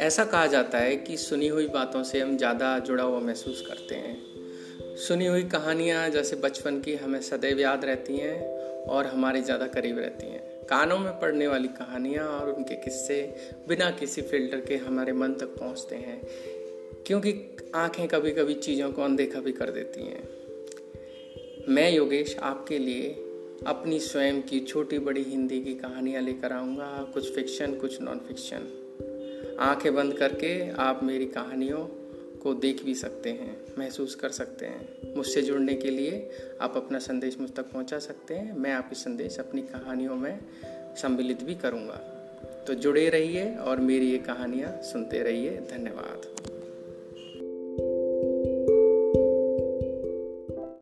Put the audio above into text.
ऐसा कहा जाता है कि सुनी हुई बातों से हम ज़्यादा जुड़ा हुआ महसूस करते हैं। सुनी हुई कहानियाँ जैसे बचपन की हमें सदैव याद रहती हैं और हमारे ज़्यादा करीब रहती हैं। कानों में पढ़ने वाली कहानियाँ और उनके किस्से बिना किसी फ़िल्टर के हमारे मन तक पहुँचते हैं, क्योंकि आँखें कभी कभी चीज़ों को अनदेखा भी कर देती हैं। मैं योगेश, आपके लिए अपनी स्वयं की छोटी बड़ी हिंदी की कहानियाँ लेकर आऊँगा, कुछ फिक्शन कुछ नॉन फिक्शन आँखें बंद करके आप मेरी कहानियों को देख भी सकते हैं, महसूस कर सकते हैं। मुझसे जुड़ने के लिए आप अपना संदेश मुझ तक पहुँचा सकते हैं। मैं आपकी संदेश अपनी कहानियों में सम्मिलित भी करूँगा। तो जुड़े रहिए और मेरी ये कहानियाँ सुनते रहिए। धन्यवाद।